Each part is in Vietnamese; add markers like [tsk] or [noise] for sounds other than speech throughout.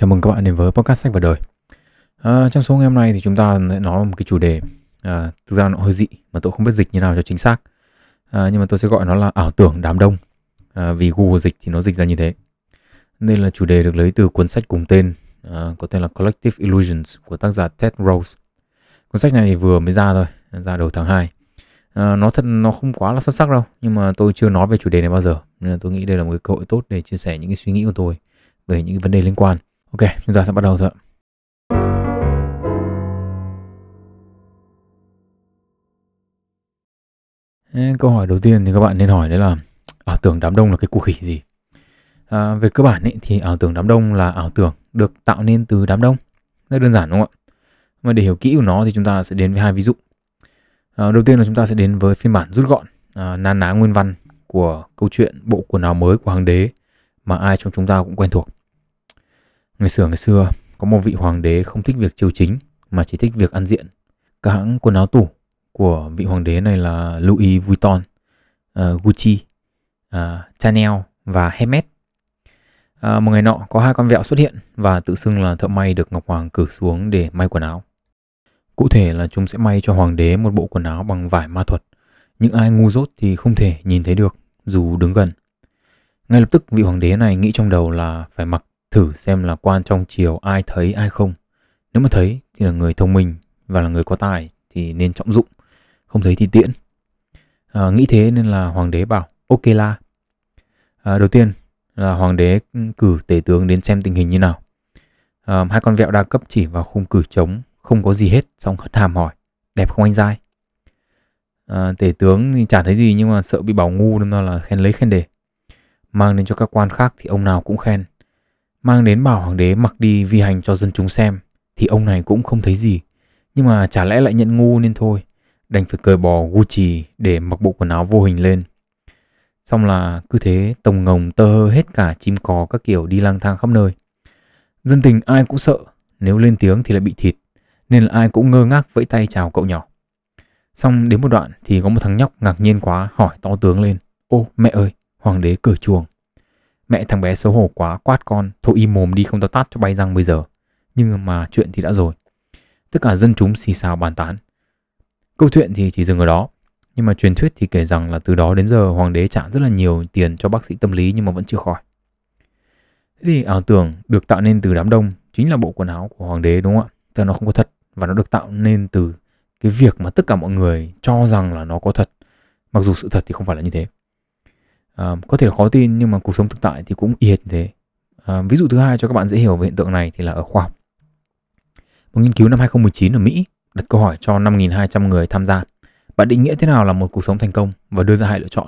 Chào mừng các bạn đến với podcast sách và đời. À, trong số ngày hôm nay thì chúng ta sẽ nói một cái chủ đề à, thực ra nó hơi dị mà tôi không biết dịch như nào cho chính xác. À, nhưng mà tôi sẽ gọi nó là ảo tưởng đám đông à, vì Google dịch thì nó dịch ra như thế. nên là chủ đề được lấy từ cuốn sách cùng tên à, có tên là Collective Illusions của tác giả Ted Rose. Cuốn sách này thì vừa mới ra thôi, ra đầu tháng 2. À, nó thật nó không quá là xuất sắc đâu nhưng mà tôi chưa nói về chủ đề này bao giờ nên là tôi nghĩ đây là một cái cơ hội tốt để chia sẻ những cái suy nghĩ của tôi về những cái vấn đề liên quan Ok, chúng ta sẽ bắt đầu thôi Câu hỏi đầu tiên thì các bạn nên hỏi đấy là ảo tưởng đám đông là cái cụ khỉ gì? À, về cơ bản ấy, thì ảo tưởng đám đông là ảo tưởng được tạo nên từ đám đông. Rất đơn giản đúng không ạ? Mà để hiểu kỹ của nó thì chúng ta sẽ đến với hai ví dụ. À, đầu tiên là chúng ta sẽ đến với phiên bản rút gọn, à, nan ná nguyên văn của câu chuyện bộ quần áo mới của hoàng đế mà ai trong chúng ta cũng quen thuộc. Ngày xưa ngày xưa, có một vị hoàng đế không thích việc triều chính mà chỉ thích việc ăn diện. Các hãng quần áo tủ của vị hoàng đế này là Louis Vuitton, uh, Gucci, uh, Chanel và Hermes. Uh, ờ, một ngày nọ có hai con vẹo xuất hiện và tự xưng là thợ may được Ngọc Hoàng cử xuống để may quần áo. Cụ thể là chúng sẽ may cho hoàng đế một bộ quần áo bằng vải ma thuật. Những ai ngu dốt thì không thể nhìn thấy được dù đứng gần. Ngay lập tức vị hoàng đế này nghĩ trong đầu là phải mặc thử xem là quan trong chiều ai thấy ai không. Nếu mà thấy thì là người thông minh và là người có tài thì nên trọng dụng, không thấy thì tiễn. À, nghĩ thế nên là hoàng đế bảo ok la. À, đầu tiên là hoàng đế cử tể tướng đến xem tình hình như nào. À, hai con vẹo đa cấp chỉ vào khung cử trống không có gì hết xong hất hàm hỏi đẹp không anh dai à, tể tướng thì chả thấy gì nhưng mà sợ bị bảo ngu nên là khen lấy khen để mang đến cho các quan khác thì ông nào cũng khen mang đến bảo hoàng đế mặc đi vi hành cho dân chúng xem, thì ông này cũng không thấy gì. Nhưng mà chả lẽ lại nhận ngu nên thôi, đành phải cởi bỏ Gucci để mặc bộ quần áo vô hình lên. Xong là cứ thế tổng ngồng tơ hơ hết cả chim cò các kiểu đi lang thang khắp nơi. Dân tình ai cũng sợ, nếu lên tiếng thì lại bị thịt, nên là ai cũng ngơ ngác vẫy tay chào cậu nhỏ. Xong đến một đoạn thì có một thằng nhóc ngạc nhiên quá, hỏi to tướng lên, ô, mẹ ơi, hoàng đế cởi chuồng. Mẹ thằng bé xấu hổ quá, quát con, Thôi im mồm đi, không tao tát cho bay răng bây giờ. Nhưng mà chuyện thì đã rồi. Tất cả dân chúng xì xào bàn tán. Câu chuyện thì chỉ dừng ở đó. Nhưng mà truyền thuyết thì kể rằng là từ đó đến giờ, Hoàng đế trả rất là nhiều tiền cho bác sĩ tâm lý Nhưng mà vẫn chưa khỏi. Thế thì ảo tưởng được tạo nên từ đám đông Chính là bộ quần áo của hoàng đế, đúng không ạ? Tức là nó không có thật Và nó được tạo nên từ cái việc mà tất cả mọi người cho rằng là nó có thật. Mặc dù sự thật thì không phải là như thế à, có thể là khó tin nhưng mà cuộc sống thực tại thì cũng y hệt như thế. À, ví dụ thứ hai cho các bạn dễ hiểu về hiện tượng này thì là ở khoa học. Một nghiên cứu năm 2019 ở Mỹ đặt câu hỏi cho 5.200 người tham gia. Bạn định nghĩa thế nào là một cuộc sống thành công và đưa ra hai lựa chọn?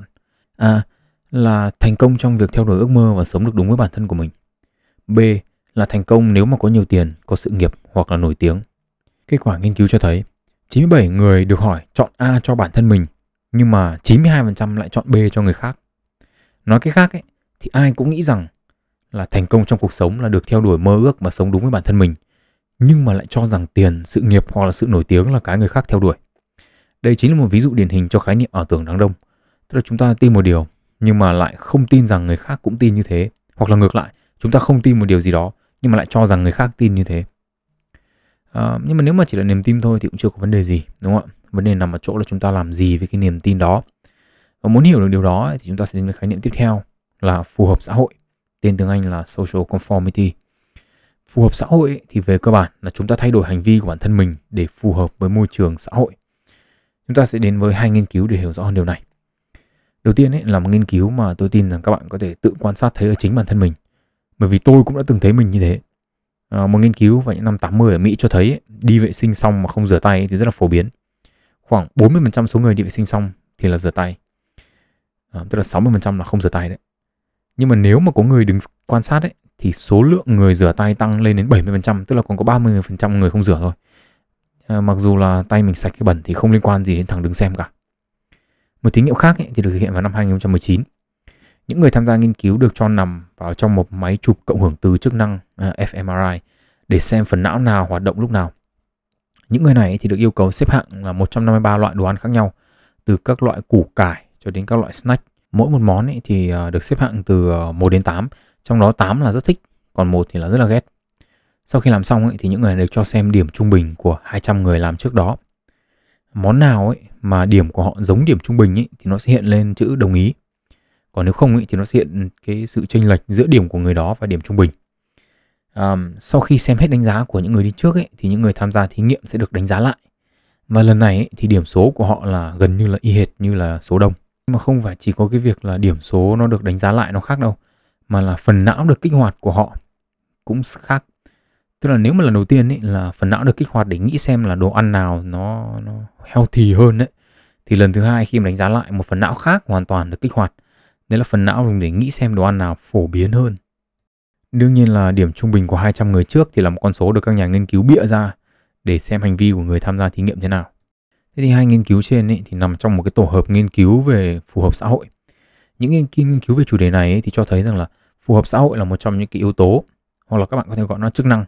A là thành công trong việc theo đuổi ước mơ và sống được đúng với bản thân của mình. B là thành công nếu mà có nhiều tiền có sự nghiệp hoặc là nổi tiếng. Kết quả nghiên cứu cho thấy 97 người được hỏi chọn A cho bản thân mình nhưng mà 92% lại chọn B cho người khác. Nói cái khác ấy, thì ai cũng nghĩ rằng là thành công trong cuộc sống là được theo đuổi mơ ước và sống đúng với bản thân mình. Nhưng mà lại cho rằng tiền, sự nghiệp hoặc là sự nổi tiếng là cái người khác theo đuổi. Đây chính là một ví dụ điển hình cho khái niệm ảo tưởng đám đông. Tức là chúng ta tin một điều nhưng mà lại không tin rằng người khác cũng tin như thế. Hoặc là ngược lại, chúng ta không tin một điều gì đó nhưng mà lại cho rằng người khác tin như thế. À, nhưng mà nếu mà chỉ là niềm tin thôi thì cũng chưa có vấn đề gì, đúng không ạ? Vấn đề nằm ở chỗ là chúng ta làm gì với cái niềm tin đó. Và muốn hiểu được điều đó thì chúng ta sẽ đến với khái niệm tiếp theo là phù hợp xã hội. Tên tiếng Anh là social conformity. Phù hợp xã hội thì về cơ bản là chúng ta thay đổi hành vi của bản thân mình để phù hợp với môi trường xã hội. Chúng ta sẽ đến với hai nghiên cứu để hiểu rõ hơn điều này. Đầu tiên ấy là một nghiên cứu mà tôi tin rằng các bạn có thể tự quan sát thấy ở chính bản thân mình. Bởi vì tôi cũng đã từng thấy mình như thế. À, một nghiên cứu vào những năm 80 ở Mỹ cho thấy ấy, đi vệ sinh xong mà không rửa tay thì rất là phổ biến. Khoảng 40% số người đi vệ sinh xong thì là rửa tay à, tức là 60% là không rửa tay đấy. Nhưng mà nếu mà có người đứng quan sát ấy thì số lượng người rửa tay tăng lên đến 70% tức là còn có 30% người không rửa thôi. À, mặc dù là tay mình sạch cái bẩn thì không liên quan gì đến thằng đứng xem cả. Một thí nghiệm khác ấy, thì được thực hiện vào năm 2019 những người tham gia nghiên cứu được cho nằm vào trong một máy chụp cộng hưởng từ chức năng à, fMRI để xem phần não nào hoạt động lúc nào. Những người này thì được yêu cầu xếp hạng là 153 loại đồ ăn khác nhau, từ các loại củ cải cho đến các loại snack. Mỗi một món ấy thì ờ, được xếp hạng từ ờ, 1 đến 8, trong đó 8 là rất thích, còn 1 thì là rất là ghét. Sau khi làm xong ấy, thì những người này được cho xem điểm trung bình của 200 người làm trước đó. Món nào ấy mà điểm của họ giống điểm trung bình ấy, thì nó sẽ hiện lên chữ đồng ý. Còn nếu không ấy, thì nó sẽ hiện cái sự chênh lệch giữa điểm của người đó và điểm trung bình. À, sau khi xem hết đánh giá của những người đi trước ấy, thì những người tham gia thí nghiệm sẽ được đánh giá lại. Và lần này ấy, thì điểm số của họ là gần như là y hệt như là số đông. Nhưng mà không phải chỉ có cái việc là điểm số nó được đánh giá lại nó khác đâu, mà là phần não được kích hoạt của họ cũng khác. Tức là nếu mà lần đầu tiên ấy là phần não được kích hoạt để nghĩ xem là đồ ăn nào nó nó healthy hơn đấy, thì lần thứ hai khi mà đánh giá lại một phần não khác hoàn toàn được kích hoạt. Đấy là phần não dùng để nghĩ xem đồ ăn nào phổ biến hơn. Đương nhiên là điểm trung bình của 200 người trước thì là một con số được các nhà nghiên cứu bịa ra để xem hành vi của người tham gia thí nghiệm thế nào. Thế thì hai nghiên cứu trên ấy thì nằm trong một cái tổ hợp nghiên cứu về phù hợp xã hội. Những nghiên cứu, về chủ đề này ấy thì cho thấy rằng là phù hợp xã hội là một trong những cái yếu tố hoặc là các bạn có thể gọi nó chức năng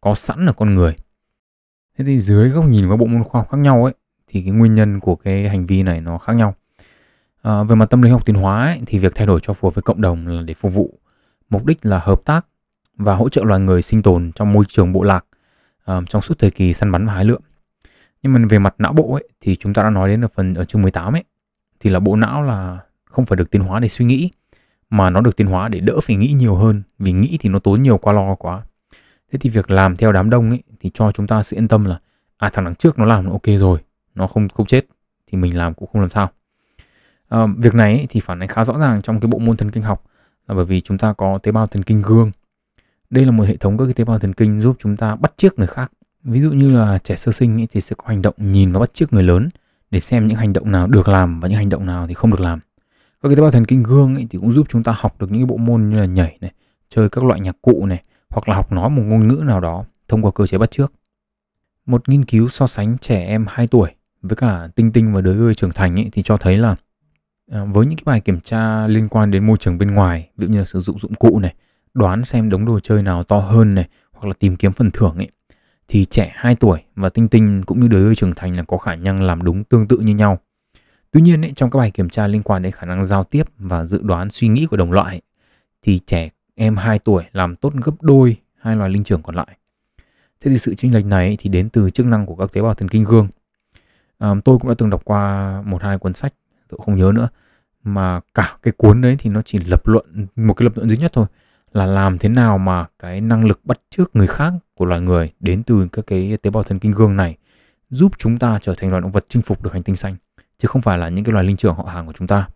có sẵn ở con người. Thế thì dưới góc nhìn của các bộ môn khoa học khác nhau ấy thì cái nguyên nhân của cái hành vi này nó khác nhau. À, về mặt tâm lý học tiến hóa ấy, thì việc thay đổi cho phù hợp với cộng đồng là để phục vụ mục đích là hợp tác và hỗ trợ loài người sinh tồn trong môi trường bộ lạc uh, trong suốt thời kỳ săn bắn và hái lượm. Nhưng mà về mặt não bộ ấy thì chúng ta đã nói đến ở phần ở chương 18 ấy thì là bộ não là không phải được tiến hóa để suy nghĩ mà nó được tiến hóa để đỡ phải nghĩ nhiều hơn vì nghĩ thì nó tốn nhiều qua lo quá. Thế thì việc làm theo đám đông ấy thì cho chúng ta sự yên tâm là à thằng đằng trước nó làm nó ok rồi, nó không không chết thì mình làm cũng không làm sao. À, việc này ấy, thì phản ánh khá rõ ràng trong cái bộ môn thần kinh học là bởi vì chúng ta có tế bào thần kinh gương đây là một hệ thống các cái tế bào thần kinh giúp chúng ta bắt chước người khác ví dụ như là trẻ sơ sinh ấy, thì sẽ có hành động nhìn và bắt chước người lớn để xem những hành động nào được làm và những hành động nào thì không được làm. Các cái tế bào thần kinh gương ấy, thì cũng giúp chúng ta học được những cái bộ môn như là nhảy này chơi các loại nhạc cụ này hoặc là học nói một ngôn ngữ nào đó thông qua cơ chế bắt chước. Một nghiên cứu so sánh trẻ em 2 tuổi với cả tinh tinh và đứa người trưởng thành ấy, thì cho thấy là à, với những cái bài kiểm tra liên quan đến môi trường bên ngoài ví dụ như là sử dụng dụng cụ này đoán xem đống đồ chơi nào to hơn này hoặc là tìm kiếm phần thưởng ấy thì trẻ 2 tuổi và tinh tinh cũng như đứa trưởng thành là có khả năng làm đúng tương tự như nhau. Tuy nhiên ấy, trong các bài kiểm tra liên quan đến khả năng giao tiếp và dự đoán suy nghĩ của đồng loại thì trẻ em 2 tuổi làm tốt gấp đôi hai loài linh trưởng còn lại. Thế thì sự chênh lệch này thì đến từ chức năng của các tế bào thần kinh gương. À, tôi cũng đã từng đọc qua một hai cuốn sách, tôi không nhớ nữa, mà cả cái cuốn đấy thì nó chỉ lập luận một cái lập luận duy nhất thôi là làm thế nào mà cái năng lực bắt chước người khác của loài người đến từ các cái tế bào thần kinh gương này giúp chúng ta trở thành loài động vật chinh phục được hành tinh xanh chứ không phải là những cái loài linh trưởng họ hàng của chúng ta.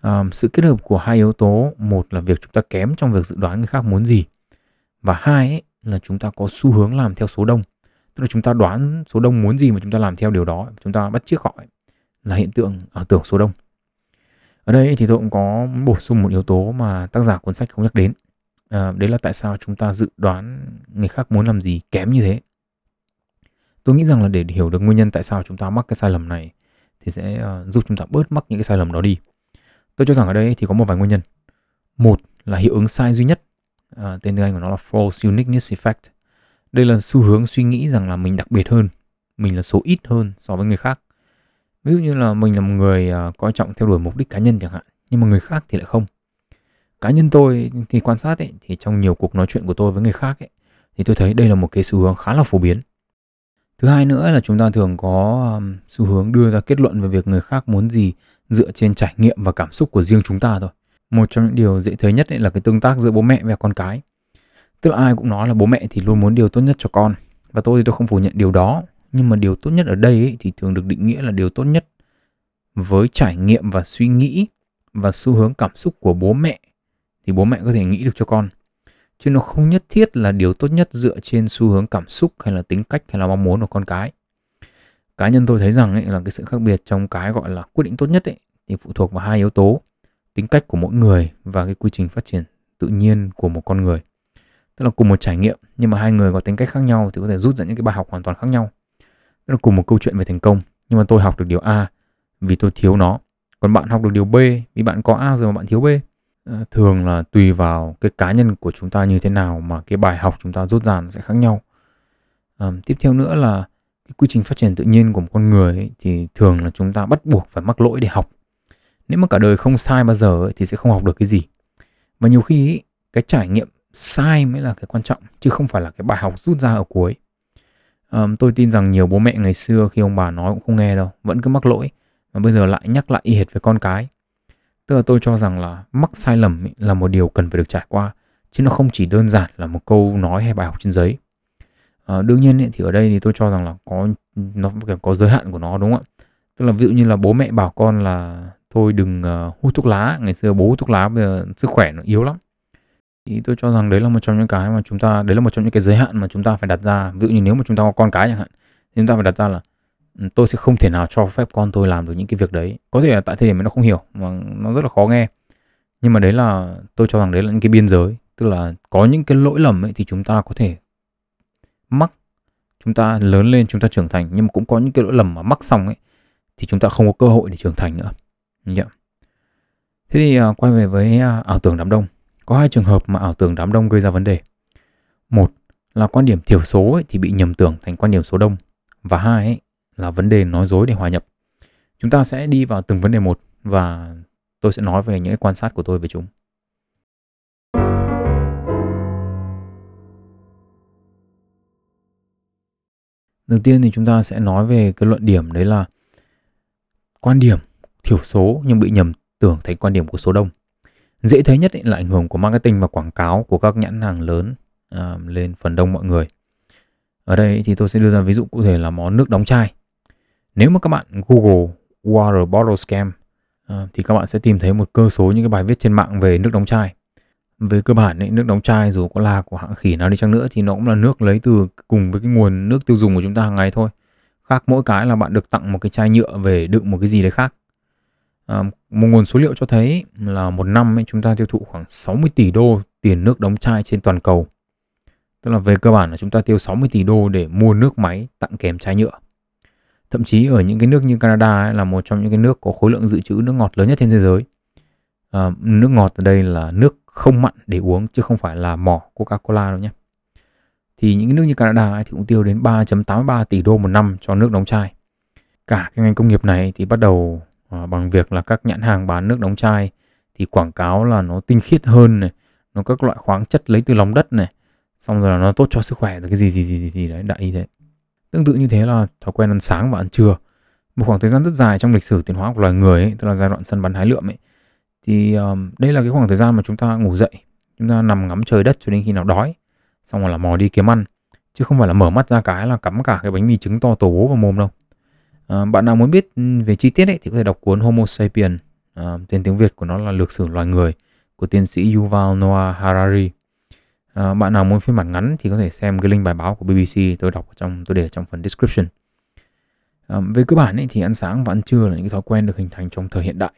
À, sự kết hợp của hai yếu tố một là việc chúng ta kém trong việc dự đoán người khác muốn gì và hai ấy, là chúng ta có xu hướng làm theo số đông. Tức là chúng ta đoán số đông muốn gì mà chúng ta làm theo điều đó chúng ta bắt chước họ ấy, là hiện tượng ảo tưởng số đông. Ở đây thì tôi cũng có bổ sung một yếu tố mà tác giả cuốn sách không nhắc đến à, đấy là tại sao chúng ta dự đoán người khác muốn làm gì kém như thế. Tôi nghĩ rằng là để hiểu được nguyên nhân tại sao chúng ta mắc cái sai lầm này thì sẽ uh, giúp chúng ta bớt mắc những cái sai lầm đó đi. Tôi cho rằng ở đây thì có một vài nguyên nhân. Một là hiệu ứng sai duy nhất. À, tên tiếng anh của nó là false uniqueness effect. Đây là xu hướng suy nghĩ rằng là mình đặc biệt hơn mình là số ít hơn so với người khác. Ví dụ như là mình là một người uh, coi trọng theo đuổi mục đích cá nhân chẳng hạn nhưng mà người khác thì lại không cá nhân tôi thì quan sát ấy thì trong nhiều cuộc nói chuyện của tôi với người khác ấy thì tôi thấy đây là một cái xu hướng khá là phổ biến. Thứ hai nữa là chúng ta thường có um, xu hướng đưa ra kết luận về việc người khác muốn gì dựa trên trải nghiệm và cảm xúc của riêng chúng ta thôi. Một trong những điều dễ thấy nhất ấy là cái tương tác giữa bố mẹ và con cái. Tức là ai cũng nói là bố mẹ thì luôn muốn điều tốt nhất cho con và tôi thì tôi không phủ nhận điều đó. Nhưng mà điều tốt nhất ở đây ấy, thì thường được định nghĩa là điều tốt nhất với trải nghiệm và suy nghĩ và xu hướng cảm xúc của bố mẹ thì bố mẹ có thể nghĩ được cho con. Chứ nó không nhất thiết là điều tốt nhất dựa trên xu hướng cảm xúc hay là tính cách hay là mong muốn của con cái. Cá nhân tôi thấy rằng ấy, là cái sự khác biệt trong cái gọi là quyết định tốt nhất ấy, thì phụ thuộc vào hai yếu tố, tính cách của mỗi người và cái quy trình phát triển tự nhiên của một con người. Tức là cùng một trải nghiệm, nhưng mà hai người có tính cách khác nhau thì có thể rút ra những cái bài học hoàn toàn khác nhau. Tức là cùng một câu chuyện về thành công, nhưng mà tôi học được điều A vì tôi thiếu nó. Còn bạn học được điều B vì bạn có A rồi mà bạn thiếu B. Ờ, thường là tùy vào cái cá nhân của chúng ta như thế nào mà cái bài học chúng ta rút ra nó sẽ khác nhau. À, tiếp theo nữa là cái quy trình phát triển tự nhiên của một con người ấy, thì thường là chúng ta bắt buộc phải mắc lỗi để học. Nếu mà cả đời không sai bao giờ ấy, thì sẽ không học được cái gì. Và nhiều khi ấy, cái trải nghiệm sai mới là cái quan trọng chứ không phải là cái bài học rút ra ở cuối. À, tôi tin rằng nhiều bố mẹ ngày xưa khi ông bà nói cũng không nghe đâu vẫn cứ mắc lỗi mà bây giờ lại nhắc lại y hệt với con cái tức là tôi cho rằng là mắc sai lầm là một điều cần phải được trải qua chứ nó không chỉ đơn giản là một câu nói hay bài học trên giấy. À, đương nhiên thì ở đây thì tôi cho rằng là có nó có giới hạn của nó đúng không ạ? Tức là ví dụ như là bố mẹ bảo con là thôi đừng uh, hút thuốc lá ngày xưa bố hút thuốc lá bây giờ sức khỏe nó yếu lắm. Thì tôi cho rằng đấy là một trong những cái mà chúng ta đấy là một trong những cái giới hạn mà chúng ta phải đặt ra. Ví dụ như nếu mà chúng ta có con cái chẳng hạn thì chúng ta phải đặt ra là Ừ, tôi sẽ không thể nào cho phép con tôi làm được những cái việc đấy. Có thể là tại thời điểm nó không hiểu mà nó rất là khó nghe. Nhưng mà đấy là tôi cho rằng đấy là những cái biên giới. Tức là có những cái lỗi lầm ấy thì chúng ta có thể mắc. Chúng ta lớn lên chúng ta trưởng thành. Nhưng mà cũng có những cái lỗi lầm mà mắc xong ấy thì chúng ta không có cơ hội để trưởng thành nữa. Yeah. thế thì uh, quay về với uh, ảo tưởng đám đông. Có hai trường hợp mà ảo tưởng đám đông gây ra vấn đề. Một là quan điểm thiểu số ấy, thì bị nhầm tưởng thành quan điểm số đông. Và hai ấy, là vấn đề nói dối để hòa nhập. Chúng ta sẽ đi vào từng vấn đề một và tôi sẽ nói về những quan sát của tôi về chúng. Đầu tiên thì chúng ta sẽ nói về cái luận điểm đấy là quan điểm thiểu số nhưng bị nhầm tưởng thành quan điểm của số đông. Dễ thấy nhất là ảnh hưởng của marketing và quảng cáo của các nhãn hàng lớn à, lên phần đông mọi người. Ở đây thì tôi sẽ đưa ra ví dụ cụ thể là món nước đóng chai nếu mà các bạn google water bottle scam à, thì các bạn sẽ tìm thấy một cơ số những cái bài viết trên mạng về nước đóng chai. Về cơ bản ấy, nước đóng chai dù có là của hãng khỉ nào đi chăng nữa thì nó cũng là nước lấy từ cùng với cái nguồn nước tiêu dùng của chúng ta hàng ngày thôi. Khác mỗi cái là bạn được tặng một cái chai nhựa về đựng một cái gì đấy khác. À, một nguồn số liệu cho thấy là một năm ấy, chúng ta tiêu thụ khoảng 60 tỷ đô tiền nước đóng chai trên toàn cầu. Tức là về cơ bản là chúng ta tiêu 60 tỷ đô để mua nước máy tặng kèm chai nhựa thậm chí ở những cái nước như Canada ấy, là một trong những cái nước có khối lượng dự trữ nước ngọt lớn nhất trên thế giới. À, nước ngọt ở đây là nước không mặn để uống chứ không phải là mỏ Coca-Cola đâu nhé. Thì những cái nước như Canada ấy thì cũng tiêu đến 3.83 tỷ đô một năm cho nước đóng chai. Cả cái ngành công nghiệp này thì bắt đầu à, bằng việc là các nhãn hàng bán nước đóng chai thì quảng cáo là nó tinh khiết hơn này nó các loại khoáng chất lấy từ lòng đất này xong rồi là nó tốt cho sức khỏe rồi cái gì gì gì gì, gì đấy đại ý thế tương tự như thế là thói quen ăn sáng và ăn trưa. Một khoảng thời gian rất dài trong lịch sử tiến hóa của loài người ấy, tức là giai đoạn săn bắn hái lượm ấy. Thì um, đây là cái khoảng thời gian mà chúng ta ngủ dậy chúng ta nằm ngắm trời đất cho đến khi nào đói xong rồi là mò đi kiếm ăn. Chứ không phải là mở mắt ra cái là cắm cả cái bánh mì trứng to tổ bố vào mồm đâu. À, bạn nào muốn biết về chi tiết ấy thì có thể đọc cuốn Homo sapien à, tên tiếng Việt của nó là lược sử loài người của tiến sĩ Yuval Noah Harari à, bạn nào muốn phiên bản ngắn thì có thể xem cái link bài báo của BBC tôi đọc trong tôi để trong phần description. À, về cơ bản ấy, thì ăn sáng và ăn trưa là những cái thói quen được hình thành trong thời hiện đại.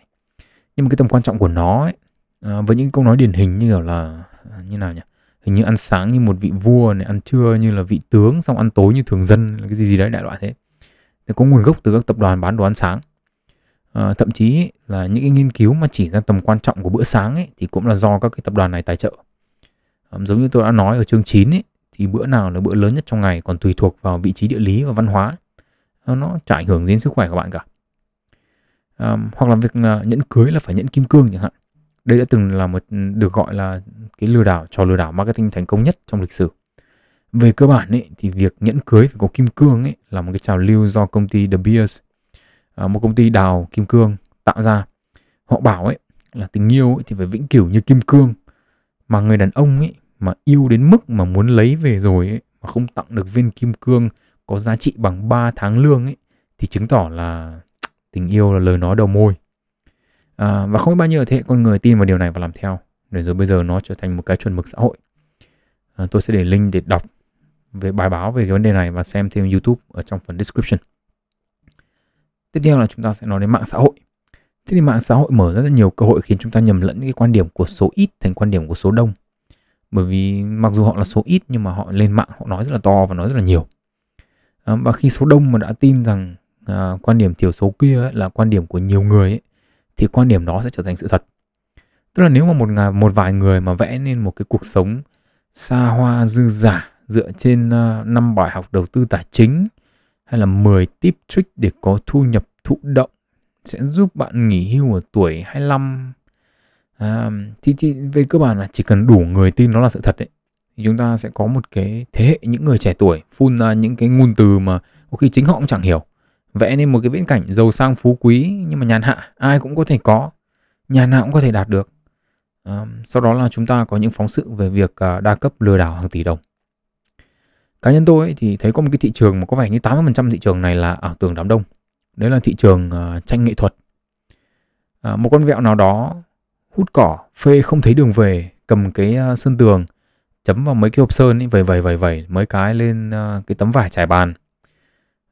Nhưng mà cái tầm quan trọng của nó ấy, à, với những câu nói điển hình như là như nào nhỉ? Hình như ăn sáng như một vị vua này ăn trưa như là vị tướng xong ăn tối như thường dân cái gì gì đấy đại loại thế. Thì có nguồn gốc từ các tập đoàn bán đồ ăn sáng. À, thậm chí là những cái nghiên cứu mà chỉ ra tầm quan trọng của bữa sáng ấy, thì cũng là do các cái tập đoàn này tài trợ giống như tôi đã nói ở chương 9 ấy, thì bữa nào là bữa lớn nhất trong ngày còn tùy thuộc vào vị trí địa lý và văn hóa. Ờ, nó chả ảnh hưởng đến sức khỏe của bạn cả. À, hoặc là việc ờ, nhẫn cưới là phải nhẫn kim cương chẳng hạn. Đây đã từng là một được gọi là cái lừa đảo trò lừa đảo marketing thành công nhất trong lịch sử. Về cơ bản ấy, thì việc nhẫn cưới phải có kim cương ấy là một cái trào lưu do công ty The Beers à, một công ty đào kim cương tạo ra. Họ bảo ấy là tình yêu ấy thì phải vĩnh cửu như kim cương mà người đàn ông ấy mà yêu đến mức mà muốn lấy về rồi ấy mà không tặng được viên kim cương có giá trị bằng 3 tháng lương ấy thì chứng tỏ là [tsk] tình yêu là lời nói đầu môi à, và không biết bao nhiêu thế hệ con người tin vào điều này và làm theo để rồi bây giờ nó trở thành một cái chuẩn mực xã hội à, tôi sẽ để link để đọc về bài báo về cái vấn đề này và xem thêm YouTube ở trong phần description. Tiếp theo là chúng ta sẽ nói đến mạng xã hội. Thế thì mạng xã hội mở ra rất nhiều cơ hội khiến chúng ta nhầm lẫn cái quan điểm của số ít thành quan điểm của số đông. Bởi vì mặc dù họ là số ít nhưng mà họ lên mạng họ nói rất là to và nói rất là nhiều. À, và khi số đông mà đã tin rằng à, quan điểm thiểu số kia ấy, là quan điểm của nhiều người ấy, thì quan điểm đó sẽ trở thành sự thật. Tức là nếu mà một ngày một vài người mà vẽ nên một cái cuộc sống xa hoa dư giả dựa trên à, uh, 5 bài học đầu tư tài chính hay là 10 tip trick để có thu nhập thụ động sẽ giúp bạn nghỉ hưu ở tuổi 25 à, thì, thì về cơ bản là chỉ cần đủ người tin nó là sự thật ấy thì chúng ta sẽ có một cái thế hệ những người trẻ tuổi phun ra những cái ngôn từ mà có khi chính họ cũng chẳng hiểu. Vẽ nên một cái viễn cảnh giàu sang phú quý nhưng mà nhàn hạ ai cũng có thể có nhà nào cũng có thể đạt được. À, sau đó là chúng ta có những phóng sự về việc à, đa cấp lừa đảo hàng tỷ đồng. Cá nhân tôi ấy, thì thấy có một cái thị trường mà có vẻ như 80% thị trường này là ảo tưởng đám đông. Đấy là thị trường uh, tranh nghệ thuật. À, một con vẹo nào đó hút cỏ phê không thấy đường về cầm cái ờ, sơn tường chấm vào mấy cái hộp sơn ấy vẩy vẩy vẩy vẩy mấy cái lên ờ, cái tấm vải trải bàn.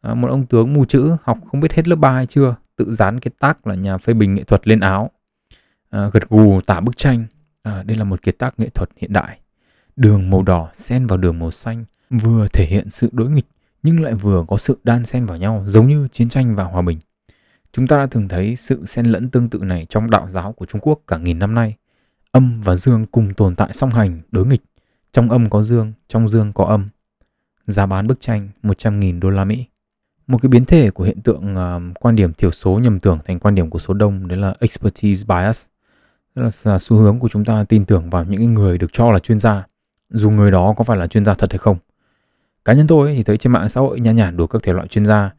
À, một ông tướng mù chữ học không biết hết lớp 3 hay chưa tự dán cái tác là nhà phê bình nghệ thuật lên áo. À, gật gù tả bức tranh. À, đây là một kiệt tác nghệ thuật hiện đại. Đường màu đỏ xen vào đường màu xanh vừa thể hiện sự đối nghịch nhưng lại vừa có sự đan xen vào nhau giống như chiến tranh và hòa bình chúng ta đã thường thấy sự xen lẫn tương tự này trong đạo giáo của Trung Quốc cả nghìn năm nay. Âm và dương cùng tồn tại song hành đối nghịch. Trong âm có dương trong dương có âm. Giá bán bức tranh 100.000 đô la Mỹ. Một cái biến thể của hiện tượng uh, quan điểm thiểu số nhầm tưởng thành quan điểm của số đông đấy là expertise bias. Đó là xu hướng của chúng ta tin tưởng vào những người được cho là chuyên gia. Dù người đó có phải là chuyên gia thật hay không. Cá nhân tôi thì thấy trên mạng xã hội nhã nhản đủ các thể loại chuyên gia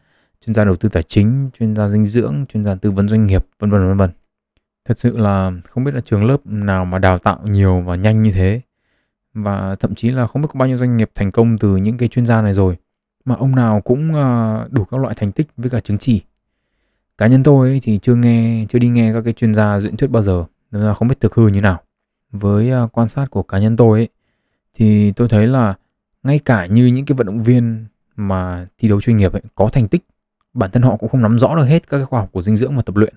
chuyên gia đầu tư tài chính chuyên gia dinh dưỡng chuyên gia tư vấn doanh nghiệp vân vân vân vân. Thật sự là không biết là trường lớp nào mà đào tạo nhiều và nhanh như thế. Và thậm chí là không biết có bao nhiêu doanh nghiệp thành công từ những cái chuyên gia này rồi. Mà ông nào cũng ờ, đủ các loại thành tích với cả chứng chỉ. Cá nhân tôi ấy thì chưa nghe chưa đi nghe các cái chuyên gia diễn thuyết bao giờ. Nên là không biết thực hư như nào. Với ờ, quan sát của cá nhân tôi ấy thì tôi thấy là ngay cả như những cái vận động viên mà thi đấu chuyên nghiệp ấy, có thành tích bản thân họ cũng không nắm rõ được hết các cái khoa học của dinh dưỡng và tập luyện.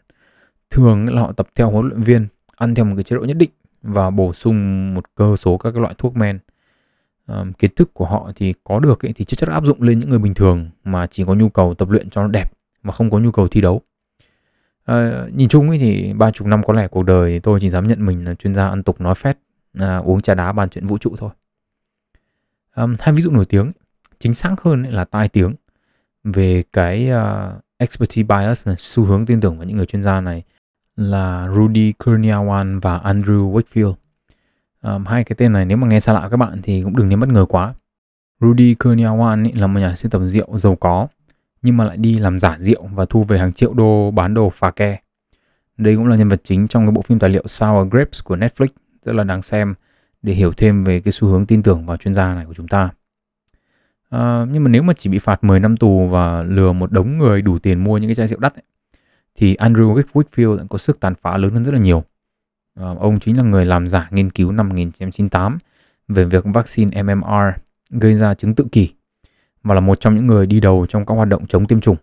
Thường là họ tập theo huấn luyện viên ăn theo một cái chế độ nhất định và bổ sung một cơ số các cái loại thuốc men. Um, kiến thức của họ thì có được ấy, thì chắc chất áp dụng lên những người bình thường mà chỉ có nhu cầu tập luyện cho nó đẹp mà không có nhu cầu thi đấu. À, nhìn chung ấy thì ba chục năm có lẽ cuộc đời thì tôi chỉ dám nhận mình là chuyên gia ăn tục nói phét à, uống trà đá bàn chuyện vũ trụ thôi. Um, hai ví dụ nổi tiếng chính xác hơn là tai tiếng về cái uh, expertise bias này, xu hướng tin tưởng vào những người chuyên gia này là Rudy Kurniawan và Andrew Wakefield. Um, hai cái tên này nếu mà nghe xa lạ các bạn thì cũng đừng nên bất ngờ quá. Rudy Kurniawan là một nhà sưu tập rượu giàu có nhưng mà lại đi làm giả rượu và thu về hàng triệu đô bán đồ phà ke. Đây cũng là nhân vật chính trong cái bộ phim tài liệu Sour Grapes của Netflix rất là đáng xem để hiểu thêm về cái xu hướng tin tưởng vào chuyên gia này của chúng ta. Ờ, nhưng mà nếu mà chỉ bị phạt 10 năm tù và lừa một đống người đủ tiền mua những cái chai rượu đắt ấy, thì Andrew Wakefield có sức tàn phá lớn hơn rất là nhiều. À, ông chính là người làm giả nghiên cứu năm 1998 về việc vaccine MMR gây ra chứng tự kỷ và là một trong những người đi đầu trong các hoạt động chống tiêm chủng.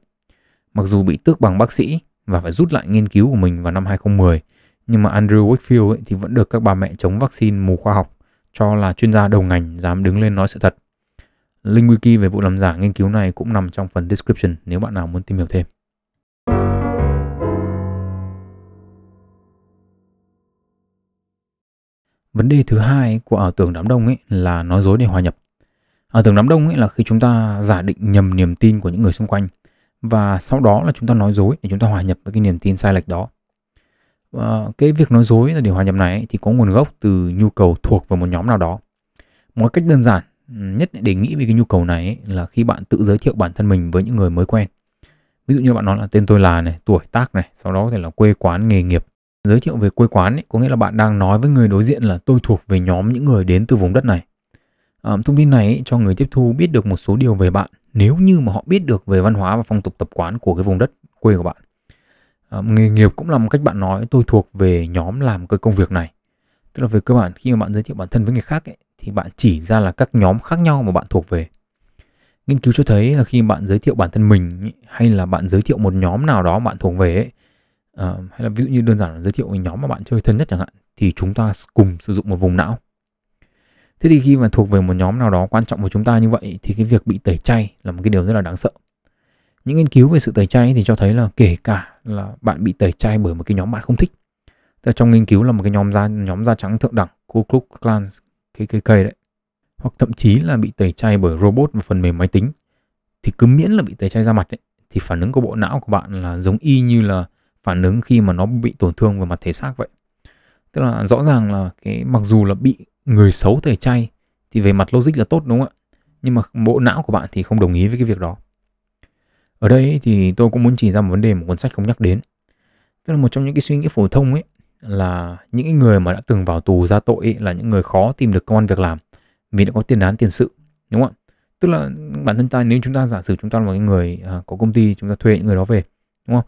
Mặc dù bị tước bằng bác sĩ và phải rút lại nghiên cứu của mình vào năm 2010, nhưng mà Andrew Wakefield ấy thì vẫn được các bà mẹ chống vaccine mù khoa học cho là chuyên gia đầu ngành dám đứng lên nói sự thật. Link wiki về vụ làm giả nghiên cứu này cũng nằm trong phần description nếu bạn nào muốn tìm hiểu thêm. Vấn đề thứ hai của ảo tưởng đám đông ấy là nói dối để hòa nhập. Ảo tưởng đám đông ấy là khi chúng ta giả định nhầm niềm tin của những người xung quanh và sau đó là chúng ta nói dối để chúng ta hòa nhập với cái niềm tin sai lệch đó. Và cái việc nói dối là để hòa nhập này ấy, thì có nguồn gốc từ nhu cầu thuộc vào một nhóm nào đó. Một cách đơn giản nhất để nghĩ về cái nhu cầu này ấy, là khi bạn tự giới thiệu bản thân mình với những người mới quen. Ví dụ như bạn nói là tên tôi là này, tuổi tác này, sau đó có thể là quê quán, nghề nghiệp. Giới thiệu về quê quán ấy, có nghĩa là bạn đang nói với người đối diện là tôi thuộc về nhóm những người đến từ vùng đất này. À, thông tin này ấy, cho người tiếp thu biết được một số điều về bạn nếu như mà họ biết được về văn hóa và phong tục tập quán của cái vùng đất quê của bạn. À, nghề nghiệp cũng là một cách bạn nói tôi thuộc về nhóm làm cái công việc này. Tức là về cơ bản khi mà bạn giới thiệu bản thân với người khác ấy, thì bạn chỉ ra là các nhóm khác nhau mà bạn thuộc về. Nghiên cứu cho thấy là khi bạn giới thiệu bản thân mình hay là bạn giới thiệu một nhóm nào đó bạn thuộc về ấy, uh, hay là ví dụ như đơn giản là giới thiệu một nhóm mà bạn chơi thân nhất chẳng hạn thì chúng ta cùng sử dụng một vùng não. Thế thì khi mà thuộc về một nhóm nào đó quan trọng của chúng ta như vậy thì cái việc bị tẩy chay là một cái điều rất là đáng sợ. Những nghiên cứu về sự tẩy chay thì cho thấy là kể cả là bạn bị tẩy chay bởi một cái nhóm bạn không thích. Tức là trong nghiên cứu là một cái nhóm da nhóm da trắng thượng đẳng Ku Klux Klan cái cây đấy. Hoặc thậm chí là bị tẩy chay bởi robot và phần mềm máy tính. Thì cứ miễn là bị tẩy chay ra mặt ấy, thì phản ứng của bộ não của bạn là giống y như là phản ứng khi mà nó bị tổn thương về mặt thể xác vậy. Tức là rõ ràng là cái mặc dù là bị người xấu tẩy chay thì về mặt logic là tốt đúng không ạ? Nhưng mà bộ não của bạn thì không đồng ý với cái việc đó. Ở đây thì tôi cũng muốn chỉ ra một vấn đề một cuốn sách không nhắc đến. Tức là một trong những cái suy nghĩ phổ thông ấy là những người mà đã từng vào tù ra tội ấy, là những người khó tìm được công an việc làm vì đã có tiền án tiền sự đúng không ạ? Tức là bản thân ta nếu chúng ta giả sử chúng ta là một người à, có công ty chúng ta thuê những người đó về đúng không?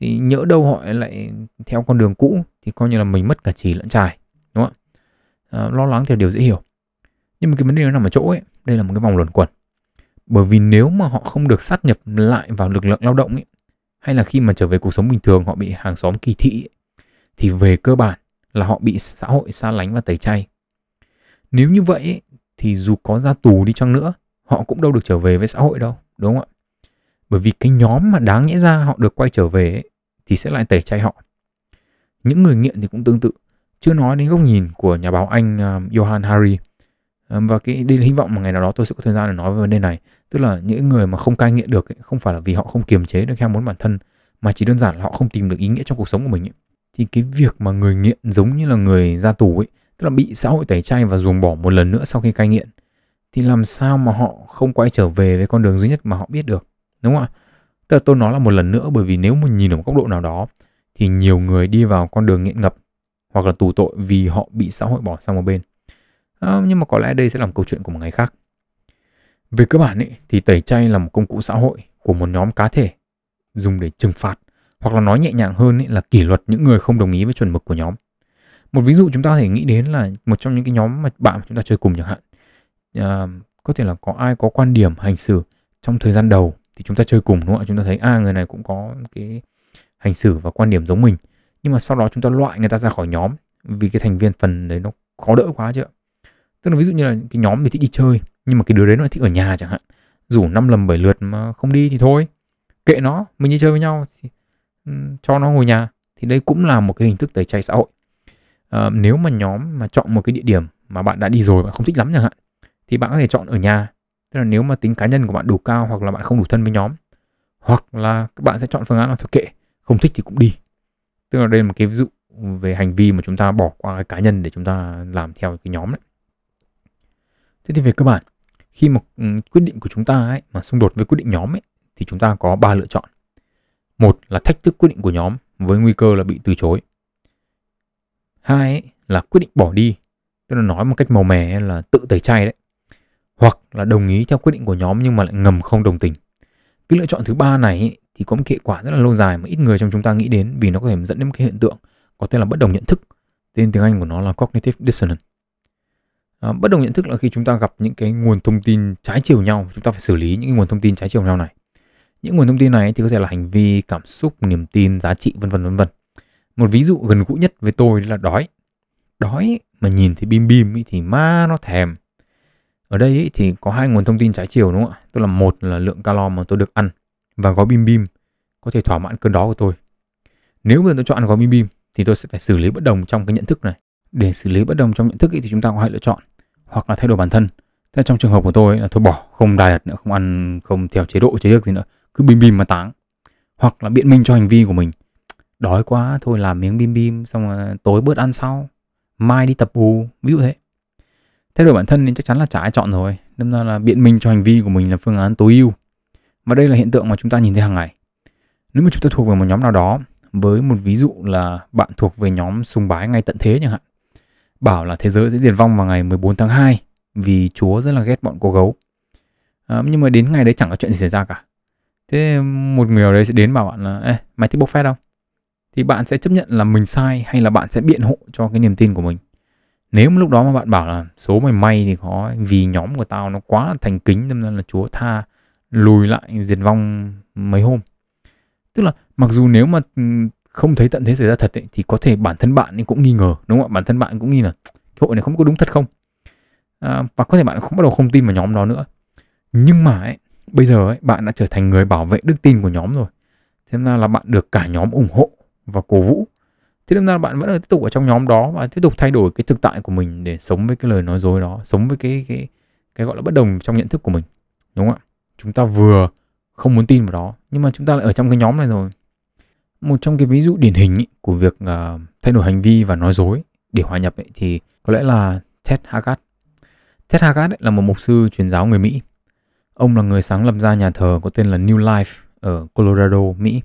Thì nhỡ đâu họ lại theo con đường cũ thì coi như là mình mất cả trì lẫn trải đúng không ạ? À, lo lắng thì điều dễ hiểu. Nhưng mà cái vấn đề nó nằm ở chỗ ấy đây là một cái vòng luẩn quẩn. Bởi vì nếu mà họ không được sát nhập lại vào lực lượng lao động ấy hay là khi mà trở về cuộc sống bình thường họ bị hàng xóm kỳ thị ấy, thì về cơ bản là họ bị xã hội xa lánh và tẩy chay. Nếu như vậy ấy, thì dù có ra tù đi chăng nữa họ cũng đâu được trở về với xã hội đâu đúng không ạ? Bởi vì cái nhóm mà đáng nhẽ ra họ được quay trở về ấy, thì sẽ lại tẩy chay họ. Những người nghiện thì cũng tương tự. Chưa nói đến góc nhìn của nhà báo anh um, Johan Hari. Và cái đây là hy vọng một ngày nào đó tôi sẽ có thời gian để nói về vấn đề này. Tức là những người mà không cai nghiện được ấy, không phải là vì họ không kiềm chế được ham muốn bản thân mà chỉ đơn giản là họ không tìm được ý nghĩa trong cuộc sống của mình ấy thì cái việc mà người nghiện giống như là người ra tù ấy tức là bị xã hội tẩy chay và ruồng bỏ một lần nữa sau khi cai nghiện thì làm sao mà họ không quay trở về với con đường duy nhất mà họ biết được đúng không ạ? Tức là tôi nói là một lần nữa bởi vì nếu mà nhìn ở một góc độ nào đó thì nhiều người đi vào con đường nghiện ngập hoặc là tù tội vì họ bị xã hội bỏ sang một bên. À, nhưng mà có lẽ đây sẽ là một câu chuyện của một ngày khác. Về cơ bản ấy, thì tẩy chay là một công cụ xã hội của một nhóm cá thể dùng để trừng phạt hoặc là nói nhẹ nhàng hơn ấy, là kỷ luật những người không đồng ý với chuẩn mực của nhóm. Một ví dụ chúng ta có thể nghĩ đến là một trong những cái nhóm mà bạn chúng ta chơi cùng chẳng hạn. À, có thể là có ai có quan điểm hành xử trong thời gian đầu thì chúng ta chơi cùng đúng không ạ? Chúng ta thấy à người này cũng có cái hành xử và quan điểm giống mình. Nhưng mà sau đó chúng ta loại người ta ra khỏi nhóm vì cái thành viên phần đấy nó khó đỡ quá chứ tức là ví dụ như là cái nhóm thì thích đi chơi nhưng mà cái đứa đấy nó thích ở nhà chẳng hạn. Rủ năm lần bảy lượt mà không đi thì thôi. Kệ nó mình đi chơi với nhau thì cho nó ngồi nhà thì đây cũng là một cái hình thức tẩy chay xã hội. À, nếu mà nhóm mà chọn một cái địa điểm mà bạn đã đi rồi bạn không thích lắm chẳng hạn thì bạn có thể chọn ở nhà. Tức là nếu mà tính cá nhân của bạn đủ cao hoặc là bạn không đủ thân với nhóm hoặc là các bạn sẽ chọn phương án là thôi kệ không thích thì cũng đi. Tức là đây là một cái ví dụ về hành vi mà chúng ta bỏ qua cái cá nhân để chúng ta làm theo cái nhóm đấy. Thế thì về cơ bản khi một quyết định của chúng ta ấy mà xung đột với quyết định nhóm ấy thì chúng ta có ba lựa chọn một là thách thức quyết định của nhóm với nguy cơ là bị từ chối. Hai ấy, là quyết định bỏ đi tức là nói một cách màu mè là tự tẩy chay đấy. Hoặc là đồng ý theo quyết định của nhóm nhưng mà lại ngầm không đồng tình. Cái lựa chọn thứ ba này ấy, thì có một hệ quả rất là lâu dài mà ít người trong chúng ta nghĩ đến vì nó có thể dẫn đến một cái hiện tượng có tên là bất đồng nhận thức. Tên tiếng Anh của nó là cognitive dissonance. À, bất đồng nhận thức là khi chúng ta gặp những cái nguồn thông tin trái chiều nhau chúng ta phải xử lý những nguồn thông tin trái chiều nhau này những nguồn thông tin này thì có thể là hành vi cảm xúc niềm tin giá trị vân vân vân vân. Một ví dụ gần gũi nhất với tôi là đói. Đói mà nhìn thấy bim bim thì ma nó thèm. Ở đây ý, thì có hai nguồn thông tin trái chiều đúng không ạ? Tức là một là lượng calo mà tôi được ăn và gói bim bim có thể thỏa mãn cơn đó của tôi. Nếu mà tôi chọn ăn gói bim bim thì tôi sẽ phải xử lý bất đồng trong cái nhận thức này. Để xử lý bất đồng trong nhận thức ý, thì chúng ta có hai lựa chọn. Hoặc là thay đổi bản thân. Thế trong trường hợp của tôi là tôi bỏ không diet nữa không ăn không theo chế độ chế được gì nữa cứ bim bim mà táng hoặc là biện minh cho hành vi của mình. Đói quá thôi làm miếng bim bim xong rồi tối bớt ăn sau mai đi tập bù ví dụ thế. Thay đổi bản thân thì chắc chắn là chả ai chọn rồi. Nên ra là biện minh cho hành vi của mình là phương án tối ưu. Và đây là hiện tượng mà chúng ta nhìn thấy hàng ngày. Nếu mà chúng ta thuộc về một nhóm nào đó với một ví dụ là bạn thuộc về nhóm sùng bái ngay tận thế chẳng hạn bảo là thế giới sẽ diệt vong vào ngày 14 tháng 2 vì Chúa rất là ghét bọn cô gấu. À, nhưng mà đến ngày đấy chẳng có chuyện gì xảy ra cả. Thế một người ở đấy sẽ đến bảo bạn là Ê, mày thích bốc phét không? Thì bạn sẽ chấp nhận là mình sai hay là bạn sẽ biện hộ cho cái niềm tin của mình. Nếu mà lúc đó mà bạn bảo là số mày may thì có vì nhóm của tao nó quá là thành kính nên là Chúa tha lùi lại diệt vong mấy hôm. Tức là mặc dù nếu mà ừ, không thấy tận thế xảy ra thật ấy, thì có thể bản thân bạn cũng nghi ngờ đúng không ạ bản thân bạn cũng nghi là cái hội này không có đúng thật không à, và có thể bạn không bắt đầu không tin vào nhóm đó nữa nhưng mà ấy, bây giờ ấy, bạn đã trở thành người bảo vệ đức tin của nhóm rồi. Thế nên là bạn được cả nhóm ủng hộ và cổ vũ. Thế nên là bạn vẫn tiếp tục ở trong nhóm đó và tiếp tục thay đổi cái thực tại của mình để sống với cái lời nói dối đó sống với cái cái cái gọi là bất đồng trong nhận thức của mình. Đúng không ạ? Chúng ta vừa không muốn tin vào đó nhưng mà chúng ta lại ở trong cái nhóm này rồi. Một trong cái ví dụ điển hình ý, của việc uh, thay đổi hành vi và nói dối để hòa nhập ấy, thì có lẽ là Ted Haggard. Ted Haggard ấy là một mục sư truyền giáo người Mỹ. Ông là người sáng lập ra nhà thờ có tên là New Life ở Colorado, Mỹ.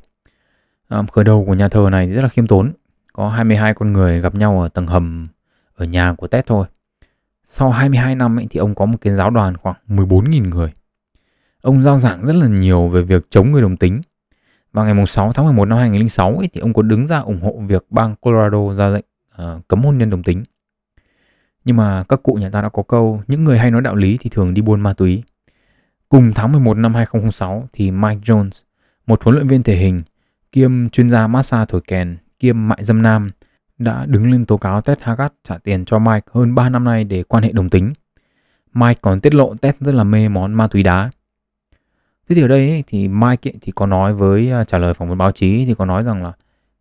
À, khởi đầu của nhà thờ này rất là khiêm tốn. Có 22 con người gặp nhau ở tầng hầm ở nhà của Ted thôi. Sau 22 năm ấy, thì ông có một cái giáo đoàn khoảng 14.000 người. Ông giao giảng rất là nhiều về việc chống người đồng tính. Vào ngày 6 tháng 11 năm 2006 ấy, thì ông có đứng ra ủng hộ việc bang Colorado ra lệnh uh, cấm hôn nhân đồng tính. Nhưng mà các cụ nhà ta đã có câu những người hay nói đạo lý thì thường đi buôn ma túy. Cùng tháng 11 năm 2006 thì Mike Jones, một huấn luyện viên thể hình kiêm chuyên gia massage thổi kèn kiêm mại dâm nam đã đứng lên tố cáo Ted Haggard trả tiền cho Mike hơn 3 năm nay để quan hệ đồng tính. Mike còn tiết lộ Ted rất là mê món ma túy đá. Thế thì ở đây ấy, thì Mike ấy, thì có nói với à, trả lời phỏng vấn báo chí thì có nói rằng là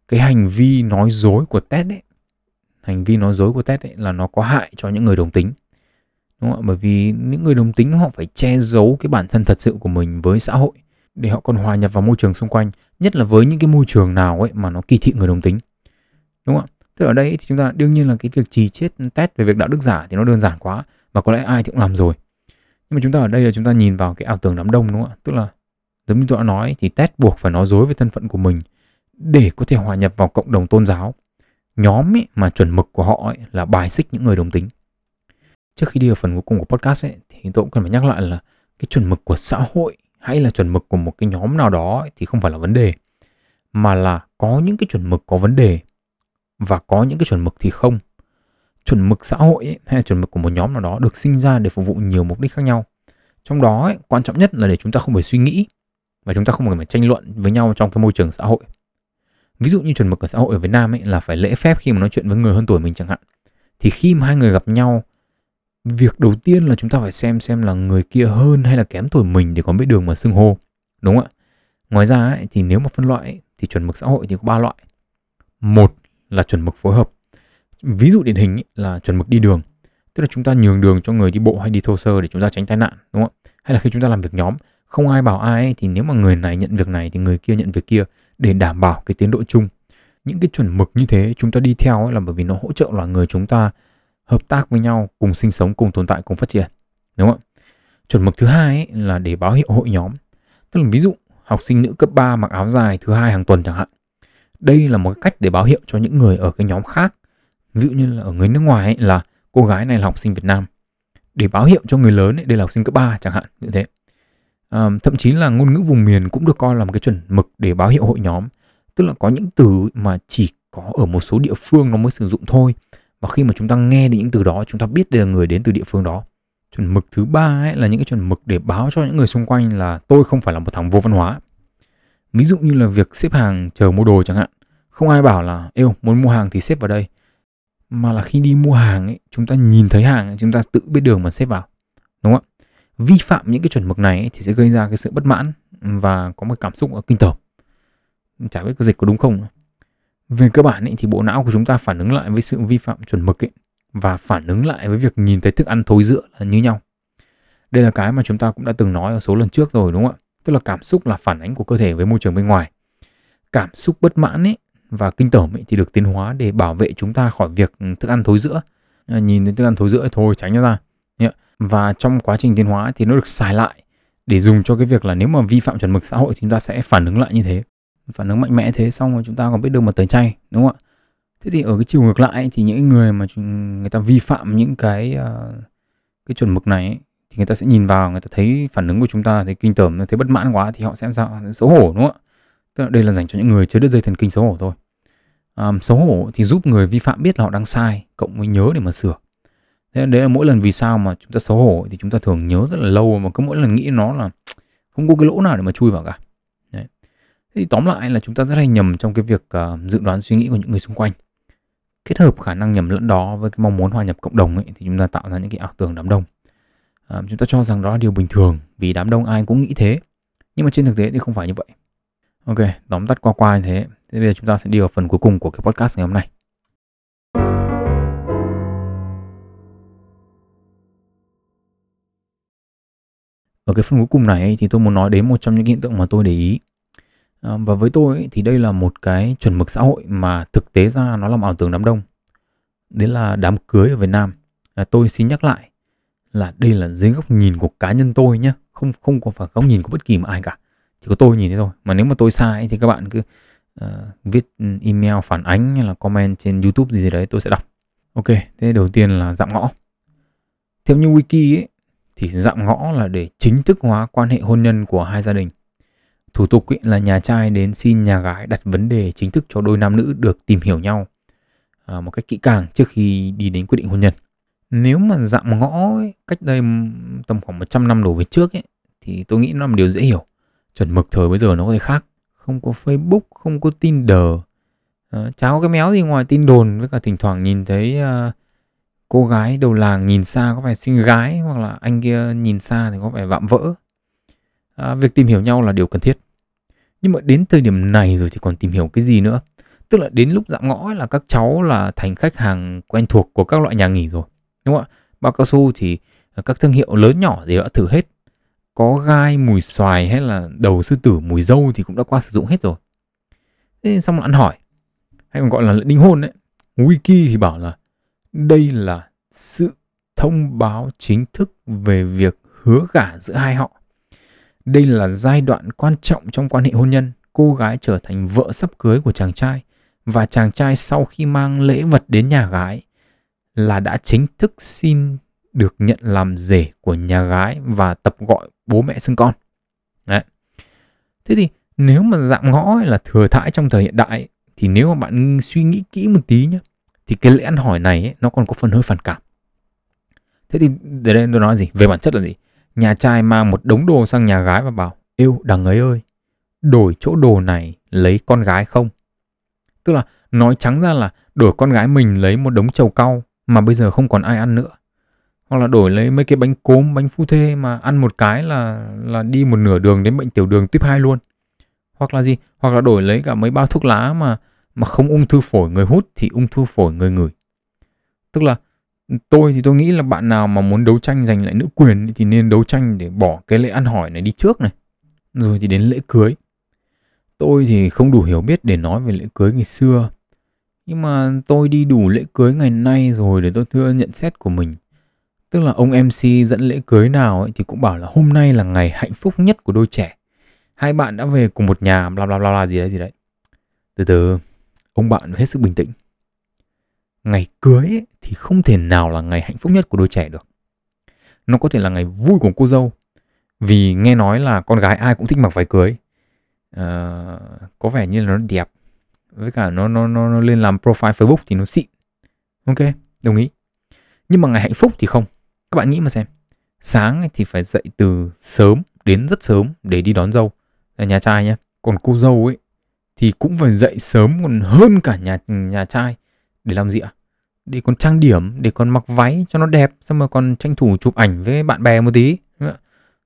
cái hành vi nói dối của Ted ấy, hành vi nói dối của Ted ấy là nó có hại cho những người đồng tính. Đúng không ạ? Bởi vì những người đồng tính họ phải che giấu cái bản thân thật sự của mình với xã hội để họ còn hòa nhập vào môi trường xung quanh, nhất là với những cái môi trường nào ấy mà nó kỳ thị người đồng tính. Đúng không ạ? Tức là ở đây thì chúng ta đương nhiên là cái việc trì chết test về việc đạo đức giả thì nó đơn giản quá và có lẽ ai thì cũng làm rồi. Nhưng mà chúng ta ở đây là chúng ta nhìn vào cái ảo tưởng đám đông đúng không ạ? Tức là giống như tôi đã nói thì test buộc phải nói dối về thân phận của mình để có thể hòa nhập vào cộng đồng tôn giáo. Nhóm ấy mà chuẩn mực của họ ấy là bài xích những người đồng tính. Trước khi đi vào phần cuối cùng của podcast ấy, thì tôi cũng cần phải nhắc lại là cái chuẩn mực của xã hội hay là chuẩn mực của một cái nhóm nào đó ấy, thì không phải là vấn đề. Mà là có những cái chuẩn mực có vấn đề và có những cái chuẩn mực thì không. Chuẩn mực xã hội ấy, hay là chuẩn mực của một nhóm nào đó được sinh ra để phục vụ nhiều mục đích khác nhau. Trong đó ấy, quan trọng nhất là để chúng ta không phải suy nghĩ và chúng ta không cần phải tranh luận với nhau trong cái môi trường xã hội. Ví dụ như chuẩn mực ở xã hội ở Việt Nam ấy là phải lễ phép khi mà nói chuyện với người hơn tuổi mình chẳng hạn. Thì khi mà hai người gặp nhau việc đầu tiên là chúng ta phải xem xem là người kia hơn hay là kém tuổi mình để có biết đường mà xưng hô đúng không ạ? Ngoài ra ấy, thì nếu mà phân loại ấy, thì chuẩn mực xã hội thì có ba loại. Một là chuẩn mực phối hợp. Ví dụ điển hình ấy, là chuẩn mực đi đường. Tức là chúng ta nhường đường cho người đi bộ hay đi thô sơ để chúng ta tránh tai nạn đúng không ạ? Hay là khi chúng ta làm việc nhóm không ai bảo ai ấy, thì nếu mà người này nhận việc này thì người kia nhận việc kia để đảm bảo cái tiến độ chung. Những cái chuẩn mực như thế chúng ta đi theo ấy là bởi vì nó hỗ trợ loài người chúng ta hợp tác với nhau cùng sinh sống cùng tồn tại cùng phát triển đúng không ạ? Chuẩn mực thứ hai ấy là để báo hiệu hội nhóm. Tức là ví dụ học sinh nữ cấp 3 mặc áo dài thứ hai hàng tuần chẳng hạn. Đây là một cách để báo hiệu cho những người ở cái nhóm khác. Ví dụ như là ở người nước ngoài ấy, là cô gái này là học sinh Việt Nam. Để báo hiệu cho người lớn ấy, đây là học sinh cấp 3 chẳng hạn như thế. À, thậm chí là ngôn ngữ vùng miền cũng được coi là một cái chuẩn mực để báo hiệu hội nhóm. Tức là có những từ mà chỉ có ở một số địa phương nó mới sử dụng thôi và khi mà chúng ta nghe được những từ đó chúng ta biết đây là người đến từ địa phương đó. Chuẩn mực thứ ba ấy là những cái chuẩn mực để báo cho những người xung quanh là tôi không phải là một thằng vô văn hóa. Ví dụ như là việc xếp hàng chờ mua đồ chẳng hạn. Không ai bảo là yêu muốn mua hàng thì xếp vào đây. Mà là khi đi mua hàng ấy chúng ta nhìn thấy hàng chúng ta tự biết đường mà xếp vào. Đúng không ạ? Vi phạm những cái chuẩn mực này ấy, thì sẽ gây ra cái sự bất mãn và có một cảm xúc kinh tởm. Chả biết cái dịch có đúng không về cơ bản ấy, thì bộ não của chúng ta phản ứng lại với sự vi phạm chuẩn mực ý, và phản ứng lại với việc nhìn thấy thức ăn thối rữa là như nhau. Đây là cái mà chúng ta cũng đã từng nói ở số lần trước rồi đúng không ạ? Tức là cảm xúc là phản ánh của cơ thể với môi trường bên ngoài. Cảm xúc bất mãn ấy và kinh tởm ấy thì được tiến hóa để bảo vệ chúng ta khỏi việc ừ, thức ăn thối rữa ờ, nhìn thấy thức ăn thối rữa thôi tránh nó ra. Và trong quá trình tiến hóa thì nó được xài lại để dùng cho cái việc là nếu mà vi phạm chuẩn mực xã hội thì chúng ta sẽ phản ứng lại như thế phản ứng mạnh mẽ thế xong rồi chúng ta còn biết được một tẩy chay đúng không ạ? Thế thì ở cái chiều ngược lại thì những người mà người ta vi phạm những cái uh, cái chuẩn mực này ấy, thì người ta sẽ nhìn vào người ta thấy phản ứng của chúng ta thấy kinh tởm thấy bất mãn quá thì họ sẽ làm sao? Xấu hổ đúng không ạ? Tức là đây là dành cho những người chưa đứt dây thần kinh xấu hổ thôi. Um, xấu hổ thì giúp người vi phạm biết là họ đang sai cộng với nhớ để mà sửa. Thế đấy là mỗi lần vì sao mà chúng ta xấu hổ thì chúng ta thường nhớ rất là lâu mà cứ mỗi lần nghĩ nó là không có cái lỗ nào để mà chui vào cả thì tóm lại là chúng ta rất hay nhầm trong cái việc uh, dự đoán suy nghĩ của những người xung quanh. Kết hợp khả năng nhầm lẫn đó với cái mong muốn hòa nhập cộng đồng ấy, thì chúng ta tạo ra những cái ảo tưởng đám đông. À, chúng ta cho rằng đó là điều bình thường vì đám đông ai cũng nghĩ thế. Nhưng mà trên thực tế thì không phải như vậy. Ok tóm tắt qua qua như thế. Thế bây giờ chúng ta sẽ đi vào phần cuối cùng của cái podcast ngày hôm nay. Ở cái phần cuối cùng này thì tôi muốn nói đến một trong những hiện tượng mà tôi để ý. Ờ, và với tôi thì đây là một cái chuẩn mực xã hội mà thực tế ra nó làm ảo tưởng đám đông. Đấy là đám cưới ở Việt Nam. À, tôi xin nhắc lại là đây là dưới góc nhìn của cá nhân tôi nhé không không có phải góc nhìn của bất kỳ một ai cả. Chỉ có tôi nhìn thế thôi. Mà nếu mà tôi sai thì các bạn cứ uh, viết ừ, email phản ánh hay là comment trên youtube gì gì đấy tôi sẽ đọc. Ok thế đầu tiên là dạm ngõ. Theo như wiki ấy thì dạm ngõ là để chính thức hóa quan hệ hôn nhân của hai gia đình thủ tục ấy là nhà trai đến xin nhà gái đặt vấn đề chính thức cho đôi nam nữ được tìm hiểu nhau à, một cách kỹ càng trước khi đi đến quyết định hôn nhân. Nếu mà dạng ngõ ấy, cách đây tầm khoảng 100 năm đổ về trước ấy, thì tôi nghĩ nó là một điều dễ hiểu. Chuẩn mực thời bây giờ nó có thể khác. Không có facebook không có tinder. À, chả có cái méo gì ngoài tin đồn với cả thỉnh thoảng nhìn thấy à, cô gái đầu làng nhìn xa có vẻ xinh gái hoặc là anh kia nhìn xa thì có vẻ vạm vỡ. À, việc tìm hiểu nhau là điều cần thiết nhưng mà đến thời điểm này rồi thì còn tìm hiểu cái gì nữa? Tức là đến lúc dạng ngõ là các cháu là thành khách hàng quen thuộc của các loại nhà nghỉ rồi, đúng không ạ? Bao cao su thì à, các thương hiệu lớn nhỏ thì đã thử hết. Có gai, mùi xoài hay là đầu sư tử, mùi dâu thì cũng đã qua sử dụng hết rồi. Thế xong là ăn hỏi. Hay còn gọi là đính hôn đấy wiki thì bảo là đây là sự thông báo chính thức về việc hứa gả giữa hai họ đây là giai đoạn quan trọng trong quan hệ hôn nhân cô gái trở thành vợ sắp cưới của chàng trai và chàng trai sau khi mang lễ vật đến nhà gái là đã chính thức xin được nhận làm rể của nhà gái và tập gọi bố mẹ xưng con. Đấy. Thế thì nếu mà dạng ngõ là thừa thãi trong thời hiện đại thì nếu mà bạn suy nghĩ kỹ một tí nhé thì cái lễ ăn hỏi này ấy, nó còn có phần hơi phản cảm. Thế thì để đây tôi nói gì? Về bản chất là gì? Nhà trai mang một đống đồ sang nhà gái và bảo, yêu, đằng ấy ơi, đổi chỗ đồ này lấy con gái không? Tức là nói trắng ra là đổi con gái mình lấy một đống trầu cau mà bây giờ không còn ai ăn nữa. Hoặc là đổi lấy mấy cái bánh cốm, bánh phu thê mà ăn một cái là là đi một nửa đường đến bệnh tiểu đường tuyếp 2 luôn. Hoặc là gì? Hoặc là đổi lấy cả mấy bao thuốc lá mà mà không ung thư phổi người hút thì ung thư phổi người ngửi. Tức là tôi thì tôi nghĩ là bạn nào mà muốn đấu tranh giành lại nữ quyền thì nên đấu tranh để bỏ cái lễ ăn hỏi này đi trước này. Rồi thì đến lễ cưới. Tôi thì không đủ hiểu biết để nói về lễ cưới ngày xưa. Nhưng mà tôi đi đủ lễ cưới ngày nay rồi để tôi thưa nhận xét của mình. Tức là ông mc dẫn lễ cưới nào ấy thì cũng bảo là hôm nay là ngày hạnh phúc nhất của đôi trẻ. Hai bạn đã về cùng một nhà, bla bla bla bla gì đấy gì đấy. Từ từ, ông bạn hết sức bình tĩnh ngày cưới ấy, thì không thể nào là ngày hạnh phúc nhất của đôi trẻ được. Nó có thể là ngày vui của cô dâu vì nghe nói là con gái ai cũng thích mặc váy cưới. À, có vẻ như là nó đẹp với cả nó nó nó, nó lên làm profile Facebook thì nó xịn. Ok đồng ý. Nhưng mà ngày hạnh phúc thì không. Các bạn nghĩ mà xem. Sáng thì phải dậy từ sớm đến rất sớm để đi đón dâu. Là nhà trai nhé. Còn cô dâu ấy thì cũng phải dậy sớm còn hơn cả nhà nhà trai để làm gì ạ? Để còn trang điểm, để còn mặc váy cho nó đẹp, xong rồi còn tranh thủ chụp ảnh với bạn bè một tí.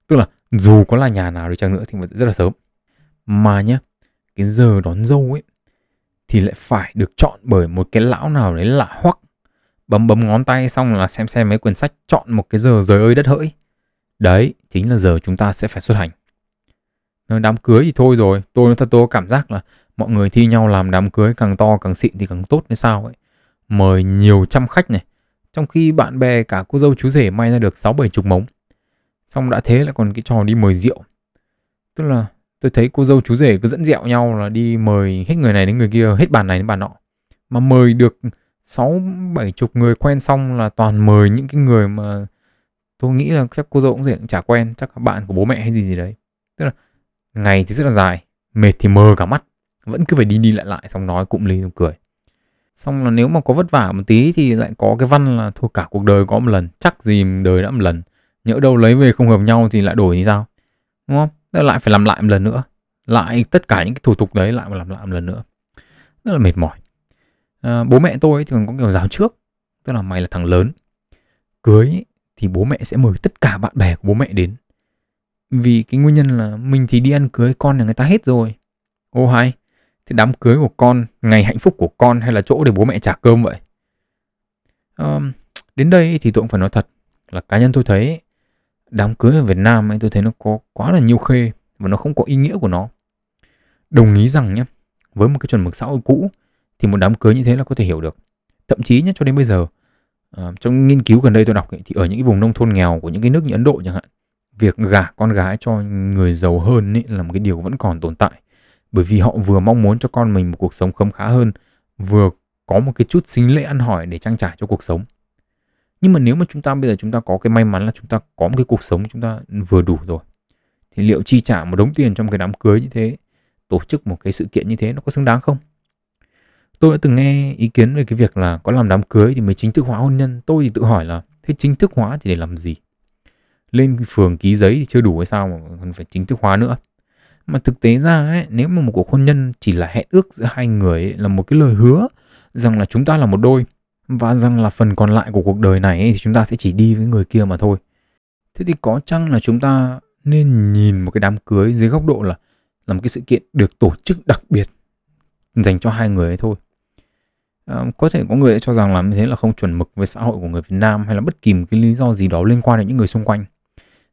Tức là dù có là nhà nào đi chăng nữa thì rất là sớm. Mà nhá, cái giờ đón dâu ấy, thì lại phải được chọn bởi một cái lão nào đấy lạ hoắc. Bấm bấm ngón tay xong là xem xem mấy quyển sách chọn một cái giờ rời ơi đất hỡi. Đấy, chính là giờ chúng ta sẽ phải xuất hành. Đám cưới thì thôi rồi, tôi nói thật tôi có cảm giác là mọi người thi nhau làm đám cưới càng to càng xịn thì càng tốt hay sao ấy mời nhiều trăm khách này, trong khi bạn bè cả cô dâu chú rể may ra được sáu bảy chục mống. Xong đã thế lại còn cái trò đi mời rượu. Tức là tôi thấy cô dâu chú rể cứ dẫn dẹo nhau là đi mời hết người này đến người kia, hết bàn này đến bàn nọ. Mà mời được sáu bảy chục người quen xong là toàn mời những cái người mà tôi nghĩ là các cô dâu cũng cũng chả quen, chắc là bạn của bố mẹ hay gì gì đấy. Tức là ngày thì rất là dài, mệt thì mờ cả mắt, vẫn cứ phải đi đi lại lại, xong nói cụm ly cười xong là nếu mà có vất vả một tí thì lại có cái văn là thôi cả cuộc đời có một lần chắc gì đời đã một lần. Nhỡ đâu lấy về không hợp nhau thì lại đổi thì sao? Đúng không? Lại phải làm lại một lần nữa. Lại tất cả những cái thủ tục đấy lại mà làm lại một lần nữa. Rất là mệt mỏi. À, bố mẹ tôi thì còn có kiểu giáo trước tức là mày là thằng lớn. Cưới thì bố mẹ sẽ mời tất cả bạn bè của bố mẹ đến. Vì cái nguyên nhân là mình thì đi ăn cưới con nhà người ta hết rồi. Ô hay thế đám cưới của con ngày hạnh phúc của con hay là chỗ để bố mẹ trả cơm vậy à, đến đây thì tôi cũng phải nói thật là cá nhân tôi thấy đám cưới ở Việt Nam ấy tôi thấy nó có quá là nhiều khê và nó không có ý nghĩa của nó. Đồng ý rằng nhé, với một cái chuẩn mực xã hội cũ thì một đám cưới như thế là có thể hiểu được. thậm chí nhé cho đến bây giờ à, trong nghiên cứu gần đây tôi đọc ấy, thì ở những cái vùng nông thôn nghèo của những cái nước như Ấn Độ chẳng hạn việc gả con gái cho người giàu hơn ấy là một cái điều vẫn còn tồn tại bởi vì họ vừa mong muốn cho con mình một cuộc sống khấm khá hơn, vừa có một cái chút sinh lễ ăn hỏi để trang trải cho cuộc sống. Nhưng mà nếu mà chúng ta, bây giờ chúng ta có cái may mắn là chúng ta có một cái cuộc sống chúng ta vừa đủ rồi, thì liệu chi trả một đống tiền trong cái đám cưới như thế, tổ chức một cái sự kiện như thế nó có xứng đáng không? Tôi đã từng nghe ý kiến về cái việc là có làm đám cưới thì mới chính thức hóa hôn nhân. Tôi thì tự hỏi là thế chính thức hóa thì để làm gì? Lên phường ký giấy thì chưa đủ hay sao mà còn phải chính thức hóa nữa? Mà thực tế ra ấy, nếu mà một cuộc hôn nhân chỉ là hẹn ước giữa hai người ấy, là một cái lời hứa rằng là chúng ta là một đôi và rằng là phần còn lại của cuộc đời này ấy, thì chúng ta sẽ chỉ đi với người kia mà thôi. Thế thì có chăng là chúng ta nên nhìn một cái đám cưới dưới góc độ là là một cái sự kiện được tổ chức đặc biệt dành cho hai người ấy thôi? À, có thể có người sẽ cho rằng làm như thế là không chuẩn mực với xã hội của người Việt Nam hay là bất kỳ một cái lý do gì đó liên quan đến những người xung quanh.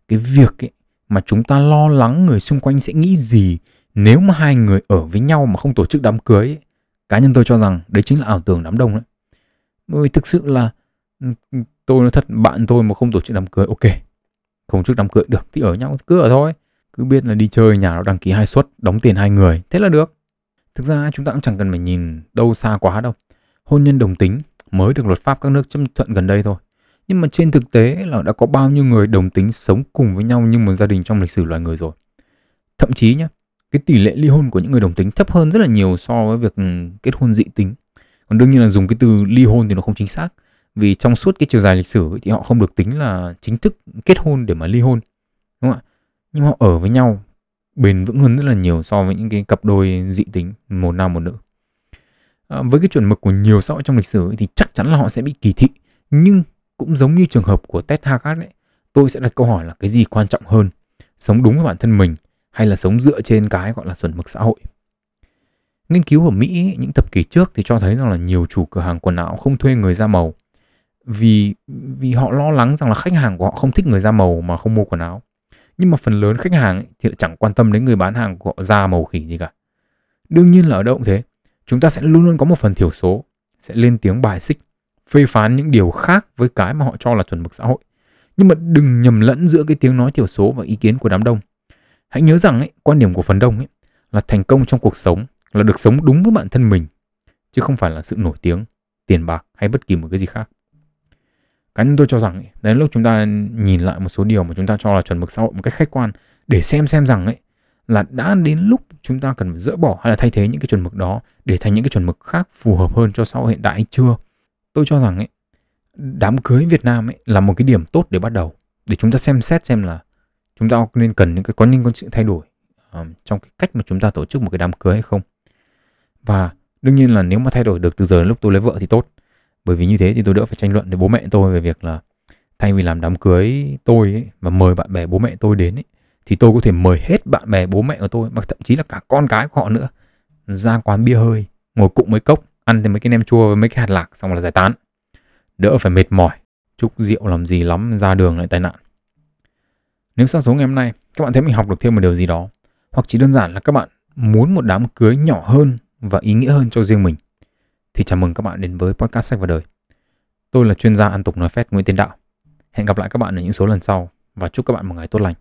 Cái việc ấy mà chúng ta lo lắng người xung quanh sẽ nghĩ gì nếu mà hai người ở với nhau mà không tổ chức đám cưới ấy, cá nhân tôi cho rằng đấy chính là ảo tưởng đám đông đấy. Bởi thực sự là ừ, ừ, tôi nói thật bạn tôi mà không tổ chức đám cưới ok không chức đám cưới được thì ở nhau cứ ở thôi. Cứ biết là đi chơi nhà nó đăng ký hai suất đóng tiền hai người thế là được. Thực ra chúng ta cũng chẳng cần phải nhìn đâu xa quá đâu. Hôn nhân đồng tính mới được luật pháp các nước chấp thuận gần đây thôi nhưng mà trên thực tế là đã có bao nhiêu người đồng tính sống cùng với nhau như một gia đình trong lịch sử loài người rồi. Thậm chí nhá cái tỷ lệ ly hôn của những người đồng tính thấp hơn rất là nhiều so với việc ừ, kết hôn dị tính. Còn đương nhiên là dùng cái từ ly hôn thì nó không chính xác. Vì trong suốt cái chiều dài lịch sử thì họ không được tính là chính thức kết hôn để mà ly hôn đúng không ạ? Nhưng họ ở với nhau bền vững hơn rất là nhiều so với những cái cặp đôi dị tính một nam một nữ. À, với cái chuẩn mực của nhiều xã hội trong lịch sử thì chắc chắn là họ sẽ bị kỳ thị. Nhưng cũng giống như trường hợp của Ted Haggard ấy, tôi sẽ đặt câu hỏi là cái gì quan trọng hơn, sống đúng với bản thân mình hay là sống dựa trên cái gọi là chuẩn mực xã hội. Nghiên cứu ở Mỹ những thập kỷ trước thì cho thấy rằng là nhiều chủ cửa hàng quần áo không thuê người da màu vì vì họ lo lắng rằng là khách hàng của họ không thích người da màu mà không mua quần áo. Nhưng mà phần lớn khách hàng ấy, thì lại chẳng quan tâm đến người bán hàng của họ da màu khỉ gì cả. Đương nhiên là ở đâu cũng thế, chúng ta sẽ luôn luôn có một phần thiểu số sẽ lên tiếng bài xích phê phán những điều khác với cái mà họ cho là chuẩn mực xã hội. Nhưng mà đừng nhầm lẫn giữa cái tiếng nói thiểu số và ý kiến của đám đông. Hãy nhớ rằng ấy, quan điểm của phần đông ấy, là thành công trong cuộc sống là được sống đúng với bản thân mình, chứ không phải là sự nổi tiếng, tiền bạc hay bất kỳ một cái gì khác. Cá nhân tôi cho rằng ấy, đến lúc chúng ta nhìn lại một số điều mà chúng ta cho là chuẩn mực xã hội một cách khách quan để xem xem rằng ấy là đã đến lúc chúng ta cần phải dỡ bỏ hay là thay thế những cái chuẩn mực đó để thành những cái chuẩn mực khác phù hợp hơn cho xã hội hiện đại hay chưa tôi cho rằng ấy đám cưới Việt Nam ấy là một cái điểm tốt để bắt đầu. Để chúng ta xem xét xem là chúng ta nên cần những cái có những con sự thay đổi um, trong cái cách mà chúng ta tổ chức một cái đám cưới hay không. Và đương nhiên là nếu mà thay đổi được từ giờ đến lúc tôi lấy vợ thì tốt. Bởi vì như thế thì tôi đỡ phải tranh luận với bố mẹ tôi về việc là thay vì làm đám cưới tôi ấy, và mời bạn bè bố mẹ tôi đến ấy, thì tôi có thể mời hết bạn bè bố mẹ của tôi mà thậm chí là cả con cái của họ nữa ra quán bia hơi ngồi cụng mấy cốc ăn thêm mấy cái nem chua với mấy cái hạt lạc xong là giải tán. Đỡ phải mệt mỏi, chúc rượu làm gì lắm ra đường lại tai nạn. Nếu sau số ngày hôm nay, các bạn thấy mình học được thêm một điều gì đó, hoặc chỉ đơn giản là các bạn muốn một đám cưới nhỏ hơn và ý nghĩa hơn cho riêng mình, thì chào mừng các bạn đến với podcast sách và đời. Tôi là chuyên gia ăn tục nói phét Nguyễn Tiến Đạo. Hẹn gặp lại các bạn ở những số lần sau và chúc các bạn một ngày tốt lành.